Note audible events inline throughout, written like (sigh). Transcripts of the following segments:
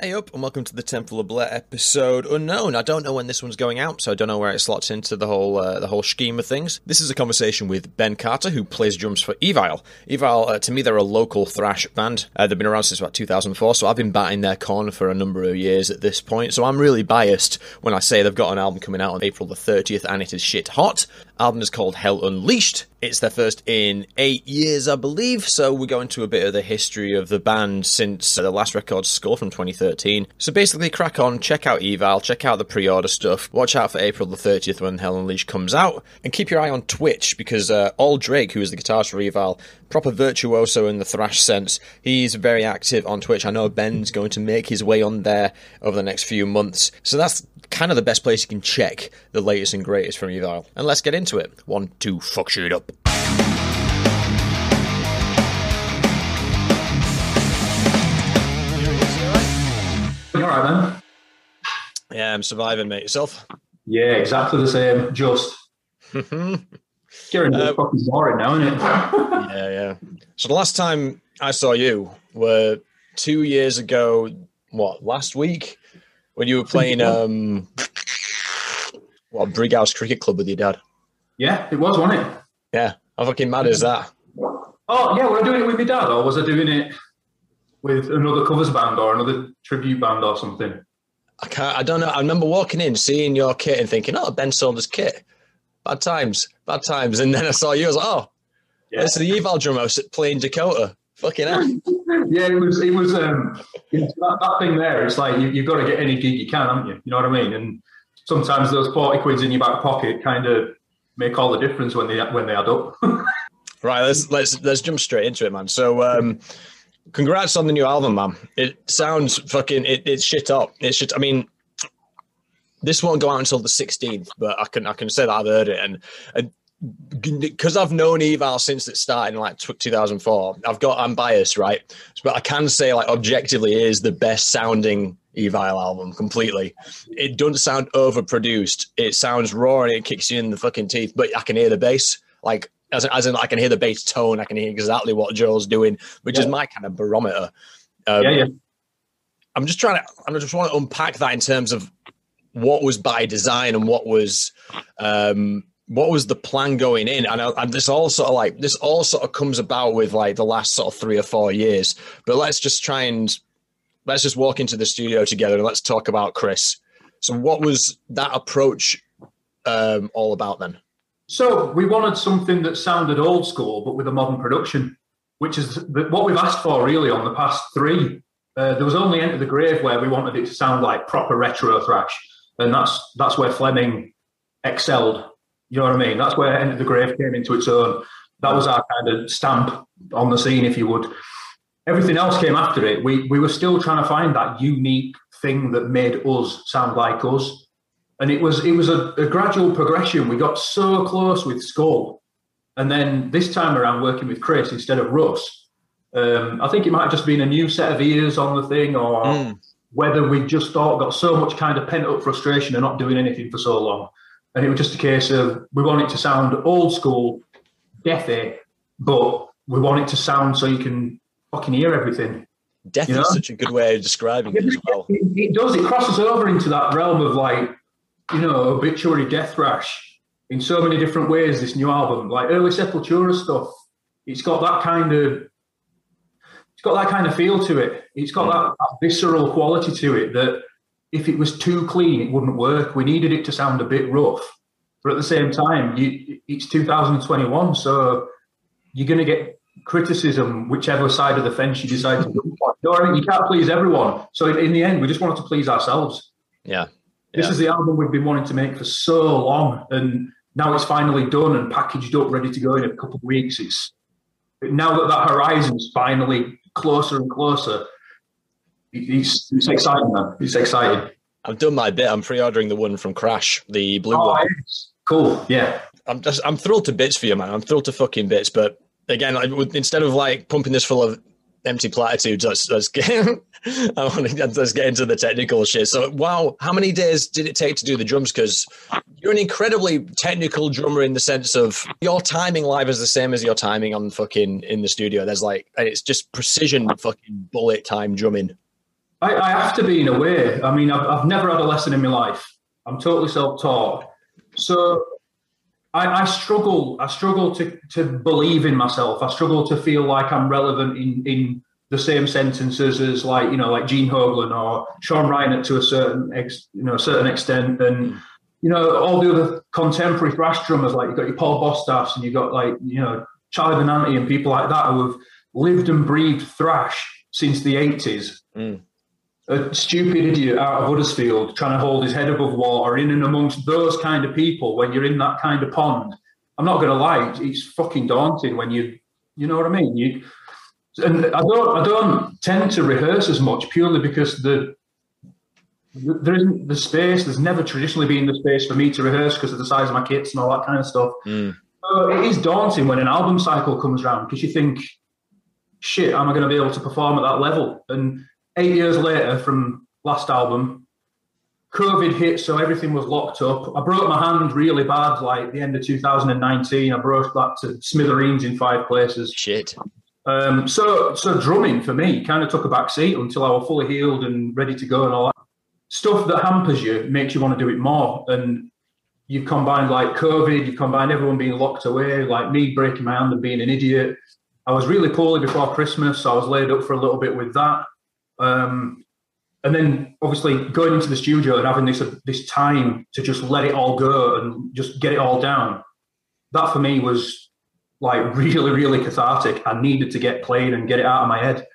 Hey up, and welcome to the Temple of Blair episode unknown. I don't know when this one's going out, so I don't know where it slots into the whole uh, the whole scheme of things. This is a conversation with Ben Carter, who plays drums for Evile. Evile, uh, to me, they're a local thrash band. Uh, they've been around since about 2004, so I've been batting their corner for a number of years at this point. So I'm really biased when I say they've got an album coming out on April the 30th, and it is shit hot. Album is called Hell Unleashed. It's their first in eight years, I believe. So we go into a bit of the history of the band since the last record Skull from 2013. So basically, crack on, check out Evile, check out the pre-order stuff. Watch out for April the 30th when Hell Unleashed comes out, and keep your eye on Twitch because uh, Ol Drake, who is the guitarist for Evile, proper virtuoso in the thrash sense, he's very active on Twitch. I know Ben's going to make his way on there over the next few months. So that's kind of the best place you can check the latest and greatest from Evile. And let's get into it. One, two, fuck shit up. You all right, man? Yeah, I'm surviving, mate. Yourself? Yeah, exactly the same. Just (laughs) a Uh, fucking boring now, isn't it? (laughs) yeah, yeah. So the last time I saw you were two years ago. What last week when you were playing um, what Brighouse Cricket Club with your dad? yeah, it was, wasn't it? Yeah, how fucking mad is that? Oh, yeah, were I doing it with my dad, or was I doing it with another covers band or another tribute band or something? I can't. I don't know. I remember walking in, seeing your kit, and thinking, "Oh, Ben Saunders kit." Bad times, bad times. And then I saw you. I was like, "Oh, Yeah. this is the Evile drummer playing Dakota." Fucking hell. (laughs) yeah, it was. It was um, it's that, that thing there. It's like you, you've got to get any gig you can, haven't you? You know what I mean? And sometimes those forty quids in your back pocket kind of make all the difference when they when they add up. (laughs) Right, let's let's let's jump straight into it, man. So, um, congrats on the new album, man. It sounds fucking it, it's shit up. It's shit. I mean, this won't go out until the sixteenth, but I can I can say that I've heard it, and and because I've known Evile since it started in like 2004, I've got I'm biased, right? But I can say like objectively, it is the best sounding Evile album completely. It doesn't sound overproduced. It sounds raw and it kicks you in the fucking teeth, but I can hear the bass. Like as, as in, I can hear the bass tone. I can hear exactly what Joel's doing, which is my kind of barometer. Um, yeah, yeah. I'm just trying to. I just want to unpack that in terms of what was by design and what was um, what was the plan going in. And, and this all sort of like this all sort of comes about with like the last sort of three or four years. But let's just try and let's just walk into the studio together and let's talk about Chris. So, what was that approach um, all about then? So we wanted something that sounded old school, but with a modern production, which is what we've asked for really on the past three. Uh, there was only Enter the Grave where we wanted it to sound like proper retro thrash, and that's that's where Flemming excelled. You know what I mean? That's where Enter the Grave came into its own. That was our kind of stamp on the scene, if you would. Everything else came after it. We we were still trying to find that unique thing that made us sound like us and it was it was a, a gradual progression. We got so close with Skull, and then this time around working with Chris instead of Russ. Um, I think it might have just been a new set of ears on the thing, or Mm. Whether we just thought got so much kind of pent up frustration and not doing anything for so long, and it was just a case of we want it to sound old school, deathy, but we want it to sound so you can fucking hear everything. Death You know? is such a good way of describing it as well. It, it does. It crosses over into that realm of like, you know, obituary death thrash in so many different ways. This new album, like early Sepultura stuff, it's got that kind of, it's got that kind of feel to it. It's got that, that visceral quality to it that if it was too clean, it wouldn't work. We needed it to sound a bit rough, but at the same time, you, it's 2021, so you're going to get criticism whichever side of the fence you decide to go on. You know I mean? You can't please everyone. So in, in the end, we just wanted to please ourselves. Yeah. This Yeah. is the album we've been wanting to make for so long, and now it's finally done and packaged up, ready to go in a couple of weeks. It's now that that horizon's finally closer and closer. He's, It's, it's exciting, man. He's excited. I've done my bit. I'm pre-ordering the one from Crash, the blue Oh, one. yes. Cool. Yeah. I'm just I'm thrilled to bits for you, man. I'm thrilled to fucking bits. But again, like, instead of like pumping this full of empty platitudes, let's let's get (laughs) I want to let's get into the technical shit. So, wow, how many days did it take to do the drums? Because you're an incredibly technical drummer in the sense of your timing live is the same as your timing on fucking in the studio. There's like it's just precision fucking bullet time drumming. I, I have to be in a way. I mean, I've, I've never had a lesson in my life. I'm totally self-taught. So I, I, struggle. I struggle to to believe in myself. I struggle to feel like I'm relevant in in the same sentences as like you know like Gene Hoglan or Sean Reinert to a certain ex, you know a certain extent, and you know all the other contemporary thrash drummers like you've got your Paul Bostaph and you've got like you know Charlie Benante and people like that who have lived and breathed thrash since the 80s. Mm. A stupid idiot out of Huddersfield trying to hold his head above water in and amongst those kind of people when you're in that kind of pond. I'm not going to lie, it's fucking daunting when you, you know what I mean? You, and I don't, I don't tend to rehearse as much purely because the, there isn't the space. There's never traditionally been the space for me to rehearse because of the size of my kits and all that kind of stuff. Mm. So it is daunting when an album cycle comes around because you think, shit, am I going to be able to perform at that level? And eight years later from last album, COVID hit, so everything was locked up. I broke my hand really bad, like the end of 2019. I broke that to smithereens in five places. Shit. Um, so, so drumming for me kind of took a back seat until I was fully healed and ready to go and all that stuff that hampers you makes you want to do it more. And you've combined like COVID, you've combined everyone being locked away, like me breaking my hand and being an idiot. I was really poorly before Christmas, so I was laid up for a little bit with that. Um, and then obviously going into the studio and having this uh, this time to just let it all go and just get it all down. That for me was like (laughs) really, really cathartic. I needed to get playing and get it out of my head.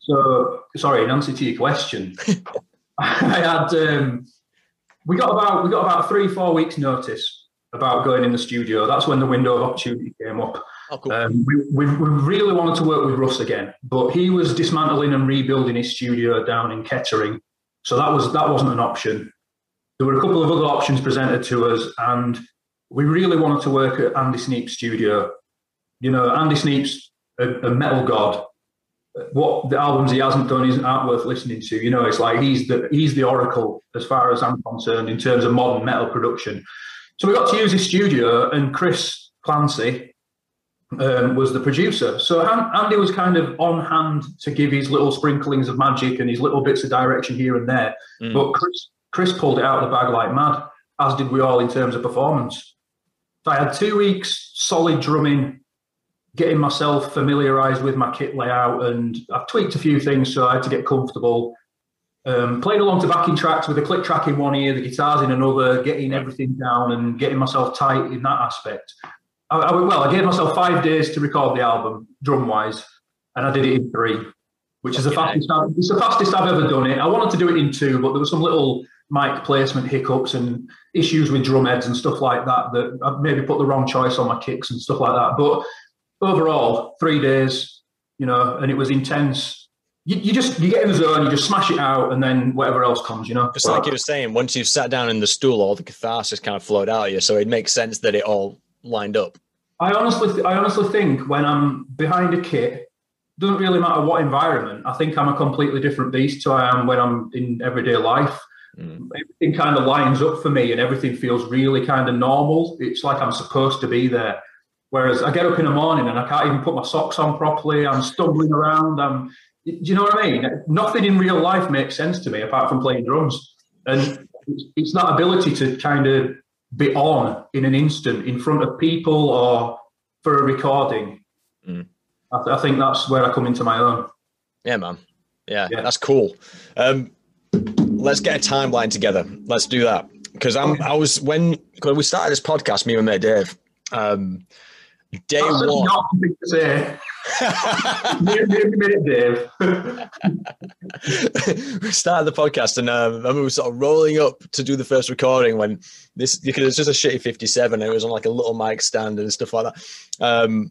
So sorry, in answer to your question, (laughs) I had um, we got about we got about three four weeks notice about going in the studio. That's when the window of opportunity came up. Oh, cool. um, we, we, really wanted to work with Russ again, but he was dismantling and rebuilding his studio down in Kettering, so that was that wasn't an option. There were a couple of other options presented to us, and we really wanted to work at Andy Sneap's studio. You know, Andy Sneap's a, a metal god. What the albums he hasn't done isn't worth listening to. You know, it's like he's the he's the oracle as far as I'm concerned in terms of modern metal production. So we got to use his studio, and Chris Clancy, um, was the producer. So Andy was kind of on hand to give his little sprinklings of magic and his little bits of direction here and there. Mm. But Chris, Chris pulled it out of the bag like mad, as did we all in terms of performance. So I had two weeks solid drumming, getting myself familiarized with my kit layout, and I've tweaked a few things, so I had to get comfortable. Um, playing along to backing tracks with a click track in one ear, the guitars in another, getting everything down and getting myself tight in that aspect. I, I, well, I gave myself five days to record the album, drum wise, and I did it in three, which is the fastest. I've, it's the fastest I've ever done it. I wanted to do it in two, but there were some little mic placement hiccups and issues with drum heads and stuff like that that I maybe put the wrong choice on my kicks and stuff like that. But overall, three days, you know, and it was intense. You, you, just you get in the zone, you just smash it out, and then whatever else comes, you know. Just like you were saying, once you've sat down in the stool, all the catharsis kind of flowed out of you. So it makes sense that it all lined up? I honestly, th- I honestly think when I'm behind a kit, doesn't really matter what environment. I think I'm a completely different beast to I am when I'm in everyday life. Mm. Everything kind of lines up for me, and everything feels really kind of normal. It's like I'm supposed to be there. Whereas I get up in the morning and I can't even put my socks on properly. I'm stumbling around. I'm, do you know what I mean? Nothing in real life makes sense to me apart from playing drums. And it's that ability to kind of be on in an instant in front of people or for a recording. Mm. I, th- I, think that's where I come into my own. Yeah, man. Yeah, yeah. that's cool. Um, let's get a timeline together. Let's do that because I'm. I was when when we started this podcast. Me and my mate Dave. Um, day that's one. Minute, (laughs) we started the podcast and um, I we were sort of rolling up to do the first recording when this because it was just a shitty 57 and it was on like a little mic stand and stuff like that. Um,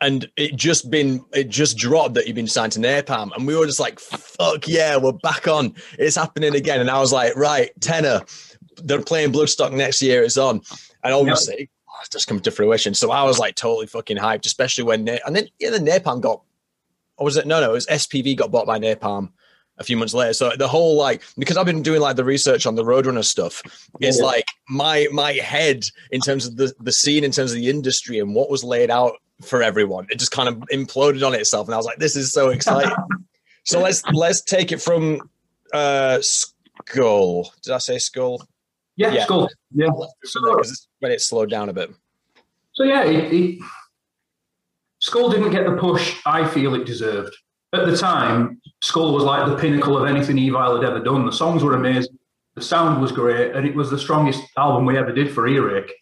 and it just been it just dropped that you've been signed to Napalm, and we were just like, "Fuck yeah, we're back on! It's happening again." And I was like, "Right, tenor, they're playing Bloodstock next year. It's on." And obviously, just come to fruition. So I was like totally fucking hyped, especially when and then yeah, the Napalm got, or was it no no it was SPV got bought by Napalm a few months later. So the whole like because I've been doing like the research on the Roadrunner stuff, is yeah. like my my head in terms of the the scene, in terms of the industry and what was laid out for everyone, it just kind of imploded on itself, and I was like, this is so exciting. (laughs) so let's let's take it from uh, Skull. Did I say Skull? Yeah, yeah. Skull. Yeah. So, when it slowed down a bit. So yeah, it, it, Skull didn't get the push I feel it deserved. At the time, Skull was like the pinnacle of anything Evile had ever done. The songs were amazing, the sound was great, and it was the strongest album we ever did for Earache.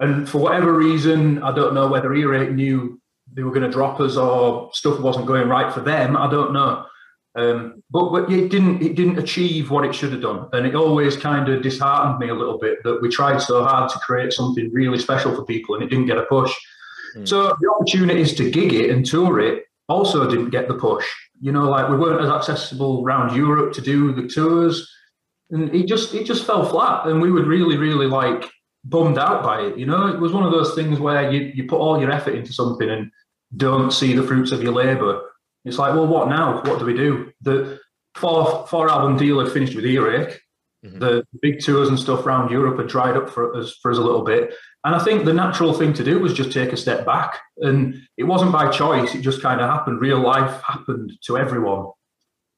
And for whatever reason, I don't know whether Earache knew they were going to drop us or stuff wasn't going right for them. I don't know. Um, but, but it didn't it didn't achieve what it should have done, and it always kind of disheartened me a little bit that we tried so hard to create something really special for people, and it didn't get a push. Mm. So the opportunities to gig it and tour it also didn't get the push. You know, like we weren't as accessible around Europe to do the tours, and it just it just fell flat, and we were really really like bummed out by it. You know, it was one of those things where you you put all your effort into something and don't see the fruits of your labour it's like, well, what now? What do we do? The four four album deal had finished with Earache. Mm-hmm. The big tours and stuff around Europe had dried up for us for us a little bit. And I think the natural thing to do was just take a step back. And it wasn't by choice, it just kind of happened. Real life happened to everyone.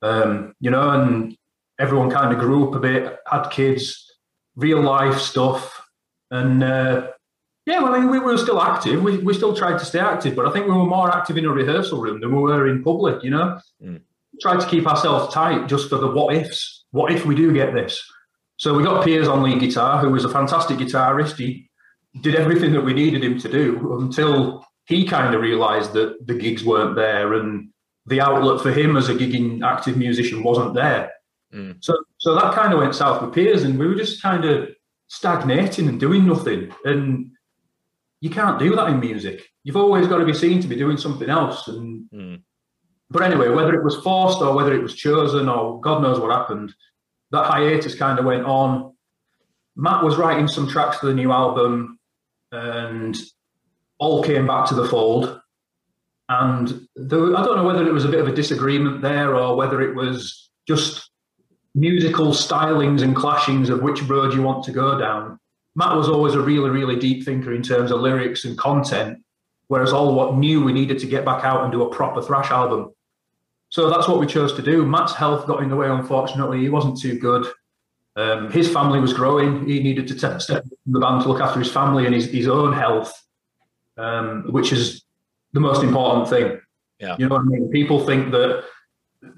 Um, you know, and everyone kind of grew up a bit, had kids, real life stuff. And uh, yeah, well, I mean, we were still active. We, we still tried to stay active, but I think we were more active in a rehearsal room than we were in public, you know? Mm. Tried to keep ourselves tight just for the what ifs. What if we do get this? So we got Piers on lead guitar, who was a fantastic guitarist. He did everything that we needed him to do until he kind of realised that the gigs weren't there and the outlet for him as a gigging active musician wasn't there. Mm. So so that kind of went south with Piers, and we were just kind of stagnating and doing nothing. And you can't do that in music. You've always got to be seen to be doing something else. And mm. but anyway, whether it was forced or whether it was chosen or God knows what happened, that hiatus kind of went on. Matt was writing some tracks for the new album, and Ol came back to the fold. And there, I don't know whether it was a bit of a disagreement there or whether it was just musical stylings and clashings of which road you want to go down. Matt was always a really, really deep thinker in terms of lyrics and content, whereas Ol what knew we needed to get back out and do a proper thrash album. So that's what we chose to do. Matt's health got in the way, unfortunately. He wasn't too good. Um, his family was growing. He needed to step from the band to look after his family and his, his own health, um, which is the most important thing. Yeah. You know what I mean? People think that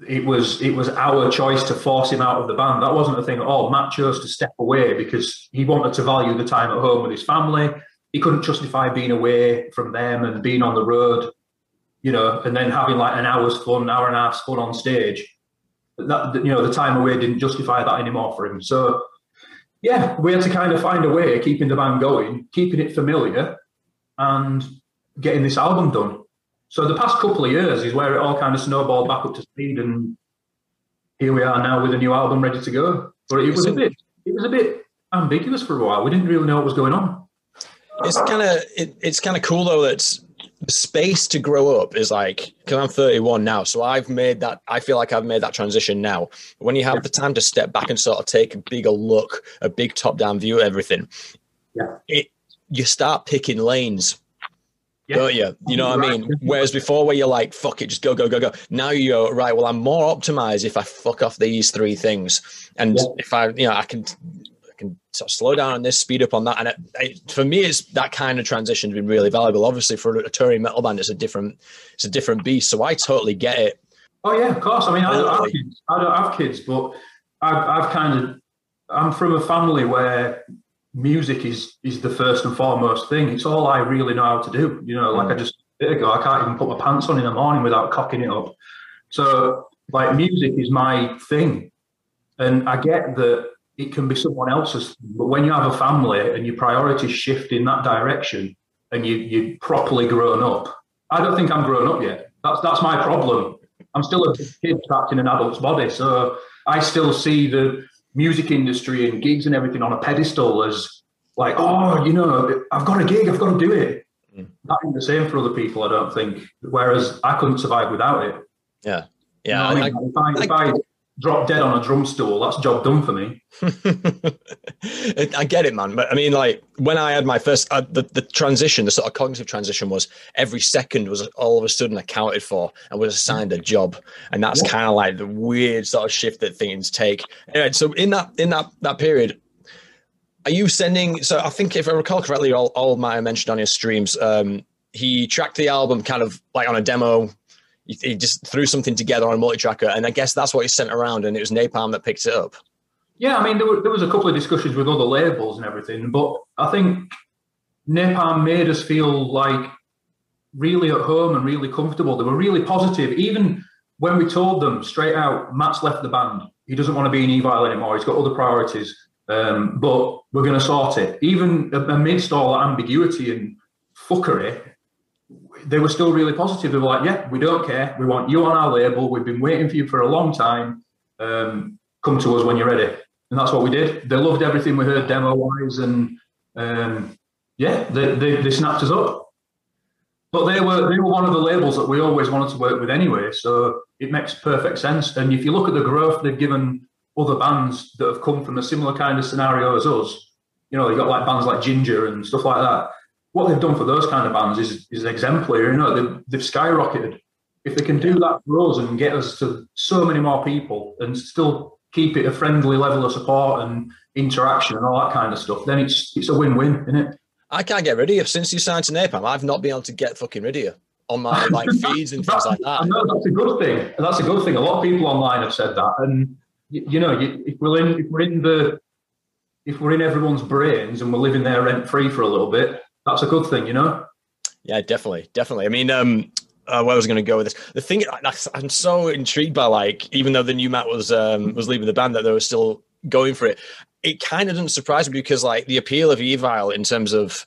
it was it was our choice to force him out of the band. That wasn't a thing at all. Matt chose to step away because he wanted to value the time at home with his family. He couldn't justify being away from them and being on the road, you know, and then having like an hour's fun, an hour and a half's fun on stage. That you know, the time away didn't justify that anymore for him. So yeah, we had to kind of find a way of keeping the band going, keeping it familiar, and getting this album done. So the past couple of years is where it all kind of snowballed back up to speed, and here we are now with a new album ready to go. But it was a bit, it was a bit ambiguous for a while. We didn't really know what was going on. It's kind of, it, it's kind of cool though that space to grow up is like because I'm 31 now, so I've made that. I feel like I've made that transition now. When you have the time to step back and sort of take a bigger look, a big top-down view of everything, yeah, it you start picking lanes yeah. don't you? You know what I mean? Whereas before, where you're like, fuck it, just go, go, go, go. Now you go, right, well, I'm more optimized if I fuck off these three things. And yeah. if I, you know, I can, I can sort of slow down on this, speed up on that. And it, it, for me, it's that kind of transition has been really valuable. Obviously, for a touring metal band, it's a different, it's a different beast. So I totally get it. Oh yeah, of course. I mean, I don't have kids. I don't have kids, but I've, I've kind of, I'm from a family where music is is the first and foremost thing. It's all I really know how to do. You know, like mm. I just did ago, I can't even put my pants on in the morning without cocking it up. So, like, music is my thing, and I get that it can be someone else's. But when you have a family and your priorities shift in that direction, and you you properly grown up, I don't think I'm grown up yet. That's that's my problem. I'm still a kid trapped in an adult's body, so I still see the music industry and gigs and everything on a pedestal as like, oh, you know, I've got a gig, I've got to do it. Mm. That ain't the same for other people, I don't think. Whereas I couldn't survive without it. Yeah. Yeah. You know I mean? I, if, I, if, I, drop dead on a drum stool, that's job done for me. (laughs) I get it, man. But I mean, like when I had my first, uh, the, the transition, the sort of cognitive transition was every second was all of a sudden accounted for and was assigned a job, and that's kind of like the weird sort of shift that things take. Anyway, so in that in that that period, are you sending? So I think if I recall correctly, Ol Ol might have mentioned on your streams. Um, he tracked the album kind of like on a demo he, just threw something together on a multi-tracker, and I guess that's what he sent around, and it was Napalm that picked it up. Yeah, I mean, there, were, there was a couple of discussions with other labels and everything, but I think Napalm made us feel like really at home and really comfortable. They were really positive. Even when we told them straight out, Matt's left the band. He doesn't want to be in Evile anymore. He's got other priorities. Um, but we're going to sort it. Even amidst all that ambiguity and fuckery, they were still really positive. They were like, "Yeah, we don't care. We want you on our label. We've been waiting for you for a long time. Um, come to us when you're ready." And that's what we did. They loved everything we heard demo wise, and um, yeah, they, they, they snapped us up. But they were they were one of the labels that we always wanted to work with anyway, so it makes perfect sense. And if you look at the growth they've given other bands that have come from a similar kind of scenario as us, you know, you got like bands like Ginger and stuff like that what they've done for those kind of bands is, is exemplary. You know, they've, they've skyrocketed. If they can do that for us and get us to so many more people and still keep it a friendly level of support and interaction and all that kind of stuff, then it's it's a win-win, isn't it? I can't get rid of you since you signed to Napalm. I've not been able to get fucking rid of you on my (laughs) like feeds and things like that. I know that's a good thing. That's a good thing. A lot of people online have said that, and you, you know, if we're in if we're in the if we're in everyone's brains and we're living there rent free for a little bit, that's a good thing, you know. Yeah, definitely, definitely. I mean, um, uh, where I was going to go with this. The thing I'm so intrigued by, like, even though the new Matt was um, was leaving the band, that they were still going for it. It kind of doesn't surprise me because, like, the appeal of Evile in terms of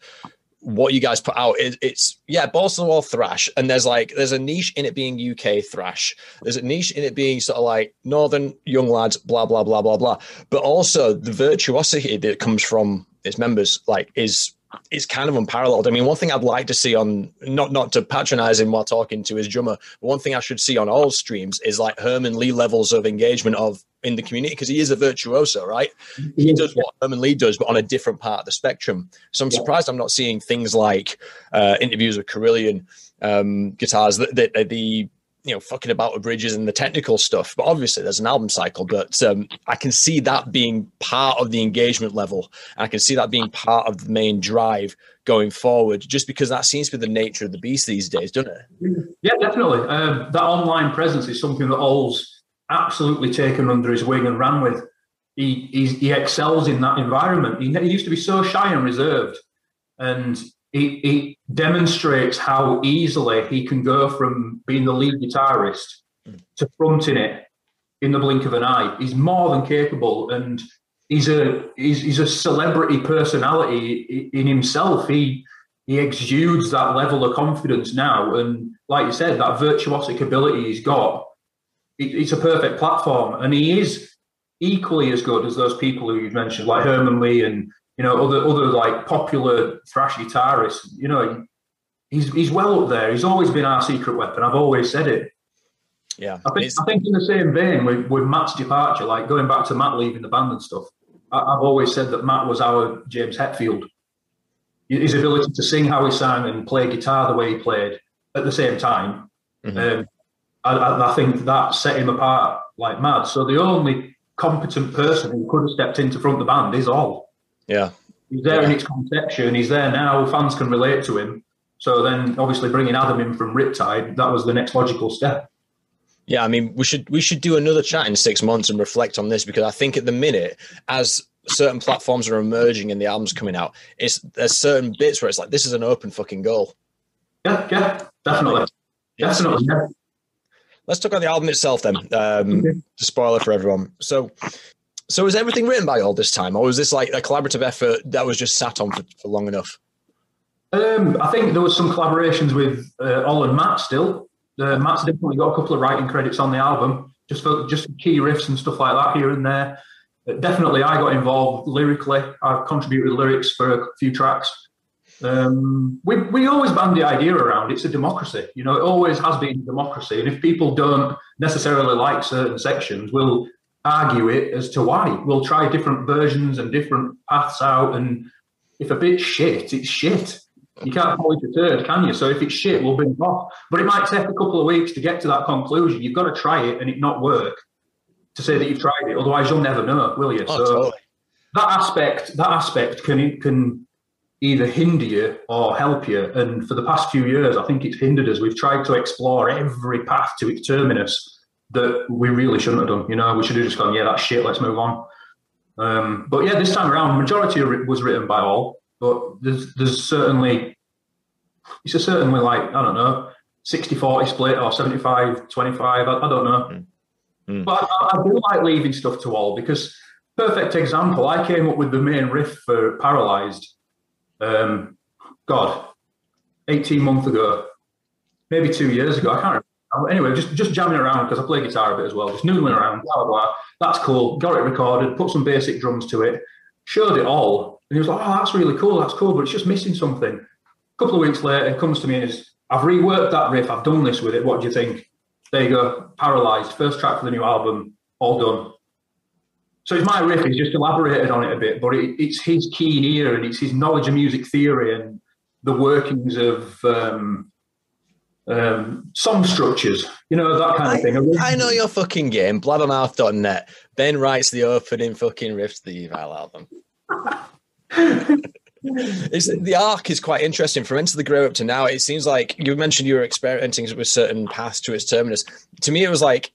what you guys put out, it, it's yeah, balls to the wall thrash, and there's like there's a niche in it being UK thrash. There's a niche in it being sort of like northern young lads, blah blah blah blah blah. But also the virtuosity that comes from its members, like, is it's kind of unparalleled. I mean, one thing I'd like to see on not not to patronize him while talking to his drummer, but one thing I should see on all streams is like Herman Li levels of engagement of in the community because he is a virtuoso, right? He does what Herman Li does, but on a different part of the spectrum. So I'm surprised I'm not seeing things like uh, interviews with Carillion um, guitars, that the, the, the you know fucking about with bridges and the technical stuff but obviously there's an album cycle but um, i can see that being part of the engagement level. I can see that being part of the main drive going forward just because that seems to be the nature of the beast these days doesn't it? Yeah definitely. Um, that online presence is something that Ol's absolutely taken under his wing and ran with. He, he excels in that environment. He, he used to be so shy and reserved and he, he demonstrates how easily he can go from being the lead guitarist to fronting it in the blink of an eye. He's more than capable, and he's a he's, he's a celebrity personality in himself. He he exudes that level of confidence now, and like you said, that virtuosic ability he's got. It, it's a perfect platform, and he is equally as good as those people who you've mentioned, like Herman Li and you know, other other like popular thrash guitarists. You know, he's he's well up there. He's always been our secret weapon. I've always said it. Yeah, I think I think in the same vein with with Matt's departure, like going back to Matt leaving the band and stuff. I, I've always said that Matt was our James Hetfield. His ability to sing how he sang and play guitar the way he played at the same time. Mm-hmm. Um, I, I, think that set him apart like mad. So the only competent person who could have stepped into front the band is Ol. Yeah. He's there yeah. in its conception. He's there now. Fans can relate to him. So then, obviously, bringing Adam in from Riptide, that was the next logical step. Yeah, I mean, we should we should do another chat in six months and reflect on this because I think at the minute, as certain platforms are emerging and the albums coming out, it's there's certain bits where it's like this is an open fucking goal. Yeah, yeah, definitely, definitely. Yeah. Let's talk about the album itself then. Um, okay. Spoiler for everyone. So, so was everything written by Ol this time, or was this like a collaborative effort that was just sat on for, for long enough? Um, I think there was some collaborations with uh, Ol and Matt still. Uh, Matt's definitely got a couple of writing credits on the album, just for just key riffs and stuff like that here and there. Uh, definitely, I got involved lyrically. I've contributed lyrics for a few tracks. Um, we we always band the idea around. It's a democracy, you know. It always has been a democracy, and if people don't necessarily like certain sections, we'll argue it as to why. We'll try different versions and different paths out. And if a bit's shit, it's shit. You can't polish a turd, can you? So if it's shit, we'll bring it off. But it might take a couple of weeks to get to that conclusion. You've got to try it and it not work to say that you've tried it. Otherwise, you'll never know, will you? Oh, so totally. that aspect, that aspect can can either hinder you or help you. And for the past few years, I think it's hindered us. We've tried to explore every path to its terminus that we really shouldn't have done. You know, we should have just gone, yeah, that's shit. Let's move on. Um, but yeah, this time around, majority of it was written by Ol, but there's there's certainly it's a certainly like I don't know 60-40 split or 75-25. I, I don't know. Mm. Mm. But I, I do like leaving stuff to Ol because perfect example. I came up with the main riff for Paralyzed. Um, God, eighteen months ago, maybe two years ago. I can't remember. Anyway, just just jamming around because I play guitar a bit as well. Just noodling around, blah blah blah. That's cool. Got it recorded. Put some basic drums to it. Showed it Ol, and he was like, "Oh, that's really cool. That's cool, but it's just missing something." A couple of weeks later, it comes to me and is, "I've reworked that riff. I've done this with it. What do you think?" There you go. Paralyzed. First track for the new album. All done. So it's my riff. He's just elaborated on it a bit, but it, it's his keen ear and it's his knowledge of music theory and the workings of um, um, song structures. You know that kind of thing. I know your fucking game. Blabbermouth.net. Ben writes the opening fucking riff to the Evile album. (laughs) it's, the arc is quite interesting from Enter the Grave up to now. It seems like you mentioned you were experimenting with certain paths to its terminus. To me, it was like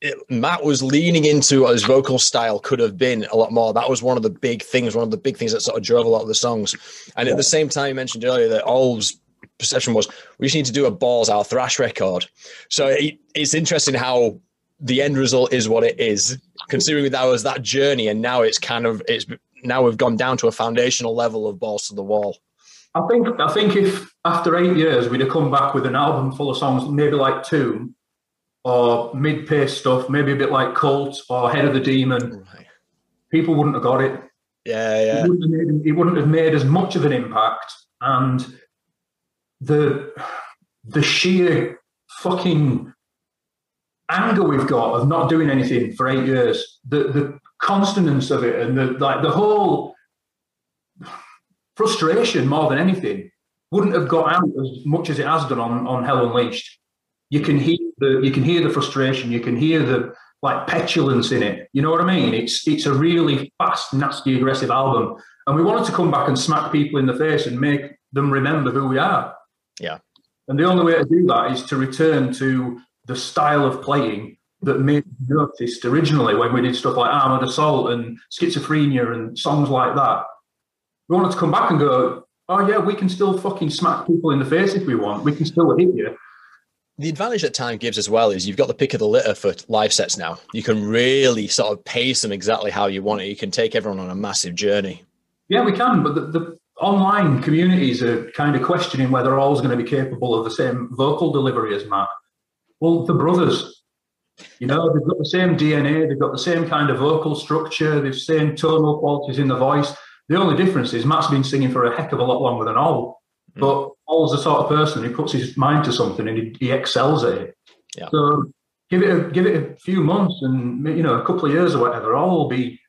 it, Matt was leaning into what his vocal style could have been a lot more. That was one of the big things, one of the big things that sort of drove a lot of the songs. And at the same time, you mentioned earlier that Ol's perception was we just need to do a balls out thrash record. So it, it's interesting how the end result is what it is, considering that was that journey, and now it's kind of it's now we've gone down to a foundational level of balls to the wall. I think I think if after eight years we'd have come back with an album full of songs, maybe like Tomb or mid-pace stuff, maybe a bit like Cult or Head of the Demon, Right. people wouldn't have got it. Yeah, It yeah. wouldn't, have made, it wouldn't have made as much of an impact, and the the sheer fucking anger we've got of not doing anything for eight years, the the constance of it, and the like, the whole frustration more than anything wouldn't have got out as much as it has done on on Hell Unleashed. You can hear the you can hear the frustration, you can hear the like petulance in it. You know what I mean? It's it's a really fast, nasty, aggressive album, and we wanted to come back and smack people in the face and make them remember who we are. Yeah. And the only way to do that is to return to the style of playing that made us noticed originally when we did stuff like Armored Assault and Schizophrenia and songs like that. We wanted to come back and go, oh yeah, we can still fucking smack people in the face if we want. We can still hit you. The advantage that time gives as well is you've got the pick of the litter for live sets now. You can really sort of pace them exactly how you want it. You can take everyone on a massive journey. Yeah, we can, but the, the online communities are kind of questioning whether Ol's going to be capable of the same vocal delivery as Matt. Well, the brothers, you know, they've got the same DNA, they've got the same kind of vocal structure, they've same tonal qualities in the voice. The only difference is Matt's been singing for a heck of a lot longer than Ol, mm. but Ol's the sort of person who puts his mind to something and he, he excels at it. Yeah. So give it a, give it a few months and you know a couple of years or whatever, Ol will be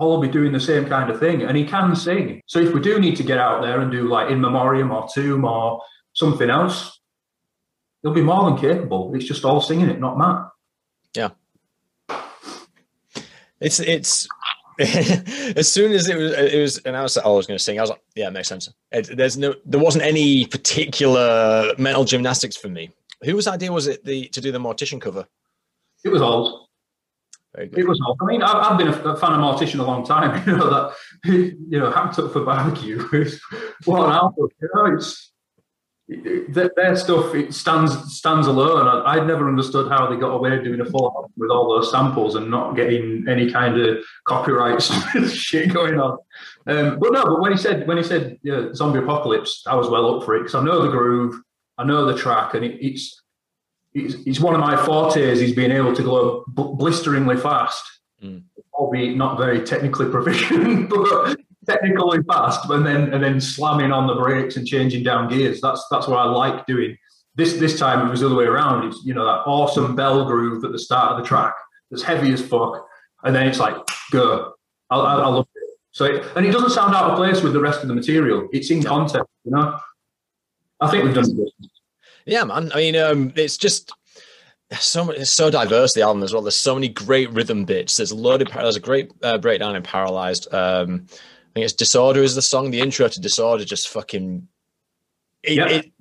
Ol be doing the same kind of thing. And he can sing. So if we do need to get out there and do like In Memoriam or Tomb or something else, he'll be more than capable. It's just Ol singing it, not Matt. Yeah. It's it's (laughs) as soon as it was it was announced that I was going to sing, I was like, yeah, it makes sense. It, there's no there wasn't any particular mental gymnastics for me. Whose idea was it the to do the mortician cover? It was Ol. It was. I mean, I've, I've been a, fan of Mortician a long time. (laughs) You know that. You know, hacked up for barbecue. (laughs) is what an album. You know, it's their, their stuff. It stands stands alone. I, I'd never understood how they got away doing a full album with all those samples and not getting any kind of copyright (laughs) shit going on. Um, but no, but when he said when he said yeah, zombie apocalypse, I was well up for it because I know the groove, I know the track, and it, it's it's, one of my fortes is being able to go blisteringly fast, Mm. albeit not very technically proficient, (laughs) but technically fast, and then and then slamming on the brakes and changing down gears. That's that's what I like doing. This this time it was the other way around. It's you know that awesome bell groove at the start of the track that's heavy as fuck, and then it's like go. I, I, I love it. So it, and it doesn't sound out of place with the rest of the material. It's in context, you know. I think we've done it. Yeah, man. I mean, um, it's just so much, it's so diverse the album as well. There's so many great rhythm bits. There's a load of there's a great uh, breakdown in Paralyzed. Um, I think it's Disorder is the song. The intro to Disorder just fucking. It, Yeah. it,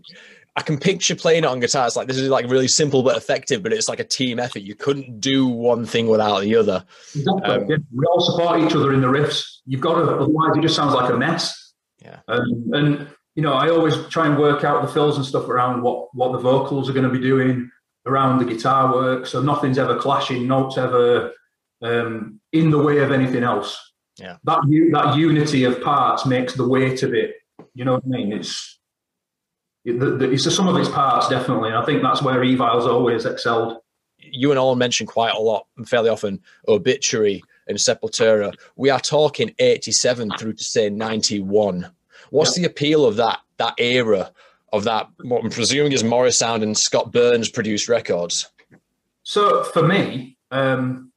I can picture playing it on guitar. It's like this is like really simple but effective, but it's like a team effort. You couldn't do one thing without the other. Exactly. Um, yeah. We all support each other in the riffs. You've got to, otherwise it just sounds like a mess. Yeah. Um, and you know, I always try and work out the fills and stuff around what what the vocals are going to be doing, around the guitar work, so nothing's ever clashing, notes ever um, in the way of anything else. Yeah. That that unity of parts makes the weight of it. You know what I mean? It's it, the, the, it's the sum of its parts, definitely. And I think that's where Evile's always excelled. you and Owen mention quite a lot, and fairly often, obituary and Sepultura. We are talking 87 through to say 91. What's the appeal of that that era of that? What I'm presuming is Morrisound and Scott Burns produced records. So for me, um,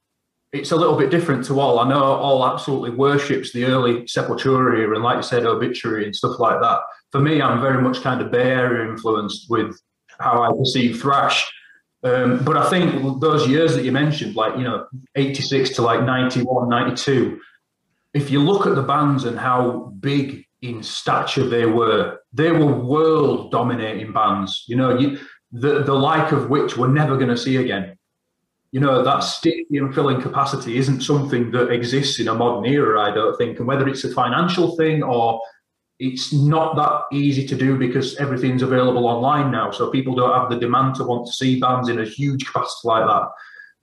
it's a little bit different to Ol. I know Ol absolutely worships the early Sepultura and like you said, obituary and stuff like that. For me, I'm very much kind of Bay Area influenced with how I perceive thrash. Um, but I think those years that you mentioned, like, you know, 86 to like 91, 92, if you look at the bands and how big in stature they were, they were world dominating bands, you know, you, the, the like of which we're never going to see again. You know, that stadium filling capacity isn't something that exists in a modern era, I don't think. And whether it's a financial thing or it's not that easy to do because everything's available online now. So people don't have the demand to want to see bands in a huge capacity like that.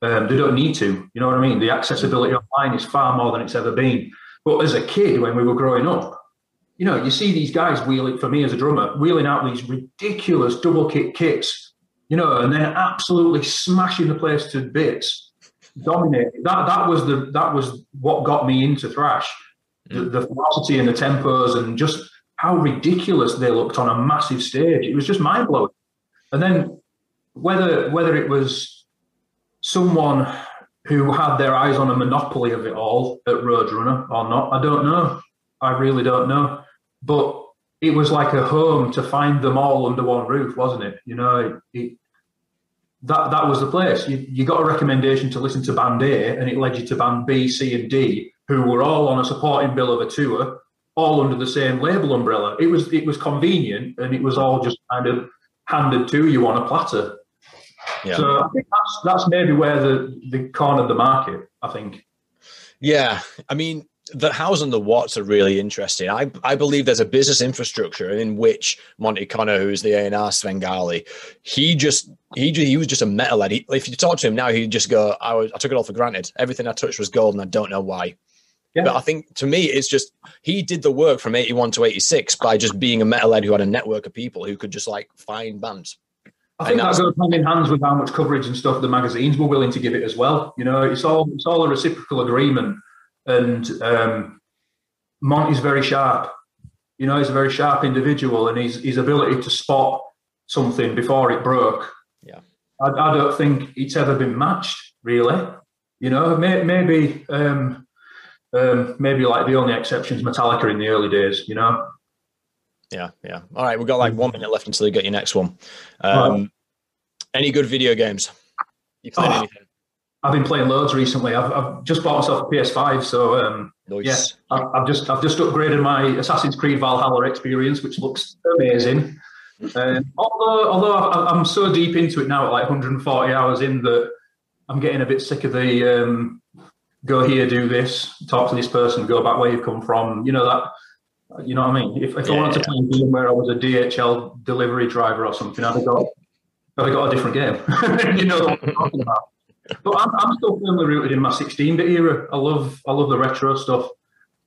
Um, they don't need to. You know what I mean? The accessibility online is far more than it's ever been. But as a kid, when we were growing up, you know, you see these guys wheeling, for me as a drummer, wheeling out these ridiculous double kick kicks, you know, and then absolutely smashing the place to bits, dominating. That that was the that was what got me into thrash. The, mm. the velocity and the tempos and just how ridiculous they looked on a massive stage. It was just mind blowing. And then whether whether it was someone who had their eyes on a monopoly of it all at Roadrunner or not, I don't know. I really don't know. But it was like a home to find them all under one roof, wasn't it? You know, it, it, that that was the place. You, you got a recommendation to listen to band A, and it led you to band B, C, and D, who were all on a supporting bill of a tour, all under the same label umbrella. It was it was convenient, and it was all just kind of handed to you on a platter. Yeah. So I think that's that's maybe where the the cornered the market. I think. Yeah, I mean, the hows and the whats are really interesting. I I believe there's a business infrastructure in which Monte Conner, who's the A and R Svengali, he just he he was just a metalhead. He, if you talk to him now, he'd just go, "I was I took it all for granted. Everything I touched was gold, and I don't know why." Yeah. But I think to me, it's just he did the work from 81 to 86 by just being a metalhead who had a network of people who could just like find bands. I think that goes hand in hand with how much coverage and stuff the magazines were willing to give it as well. You know, it's all it's all a reciprocal agreement, and um, Monte's very sharp. You know, he's a very sharp individual, and his his ability to spot something before it broke. Yeah. I, I don't think it's ever been matched, really. You know, may, maybe um, um, maybe like the only exceptions Metallica in the early days. You know, Yeah, yeah. All right, we've got like one minute left until you get your next one. Um, Any good video games? You played Oh. anything? I've been playing loads recently. I've, I've just bought myself a PS5, so um, Nice. I've, I've just I've just upgraded my Assassin's Creed Valhalla experience, which looks amazing. Um, although although I- I'm so deep into it now, at like 140 hours in, that I'm getting a bit sick of the um, go here, do this, talk to this person, go back where you've come from. You know that. You know what I mean? If, if I Yeah, wanted to play a game where I was a DHL delivery driver or something, I'd have got I'd have got a different game. (laughs) you know what I'm talking about. (laughs) But I'm, I'm still firmly rooted in my 16-bit era. I love I love the retro stuff.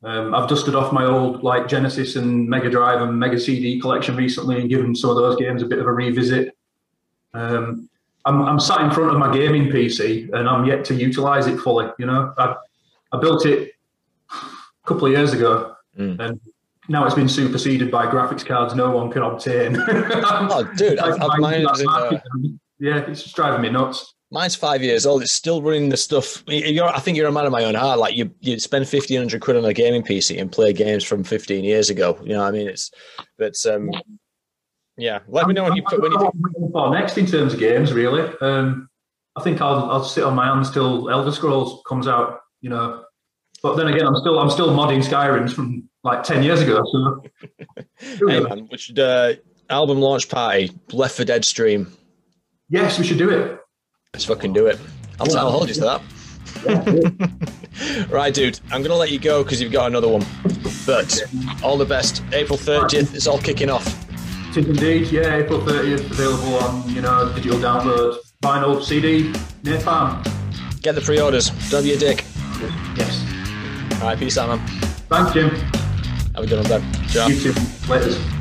Um, I've dusted off my old like Genesis and Mega Drive and Mega CD collection recently and given some of those games a bit of a revisit. Um, I'm, I'm sat in front of my gaming PC and I'm yet to utilize it fully. You know, I, I built it a couple of years ago Mm. and now it's been superseded by graphics cards no one can obtain. (laughs) Oh, dude, I've, I've uh, yeah, it's just driving me nuts. Mine's five years old. It's still running the stuff. You're, I think you're a man of my own heart. Like you, you spend fifteen hundred quid on a gaming PC and play games from fifteen years ago. You know, what I mean, it's but um, yeah. Let me know when you put when you. For next in terms of games, really. Um, I think I'll I'll sit on my hands till Elder Scrolls comes out. You know, but then again, I'm still I'm still modding Skyrim's from like ten years ago. So. (laughs) hey man, we should uh, album launch party, Left for Dead stream. Yes, we should do it. Let's fucking do it. I'll, yeah. I'll hold you to that. (laughs) right, dude. I'm gonna let you go because you've got another one. But all the best. April 30th. It's all kicking off. It is indeed. Yeah, April 30th. Available on you know digital download, vinyl, CD, Napalm. Get the pre-orders. Don't be a dick. Yes. All right. Peace out, man. Thanks, Jim. Have a good one, Ben. Ciao. You too. Later.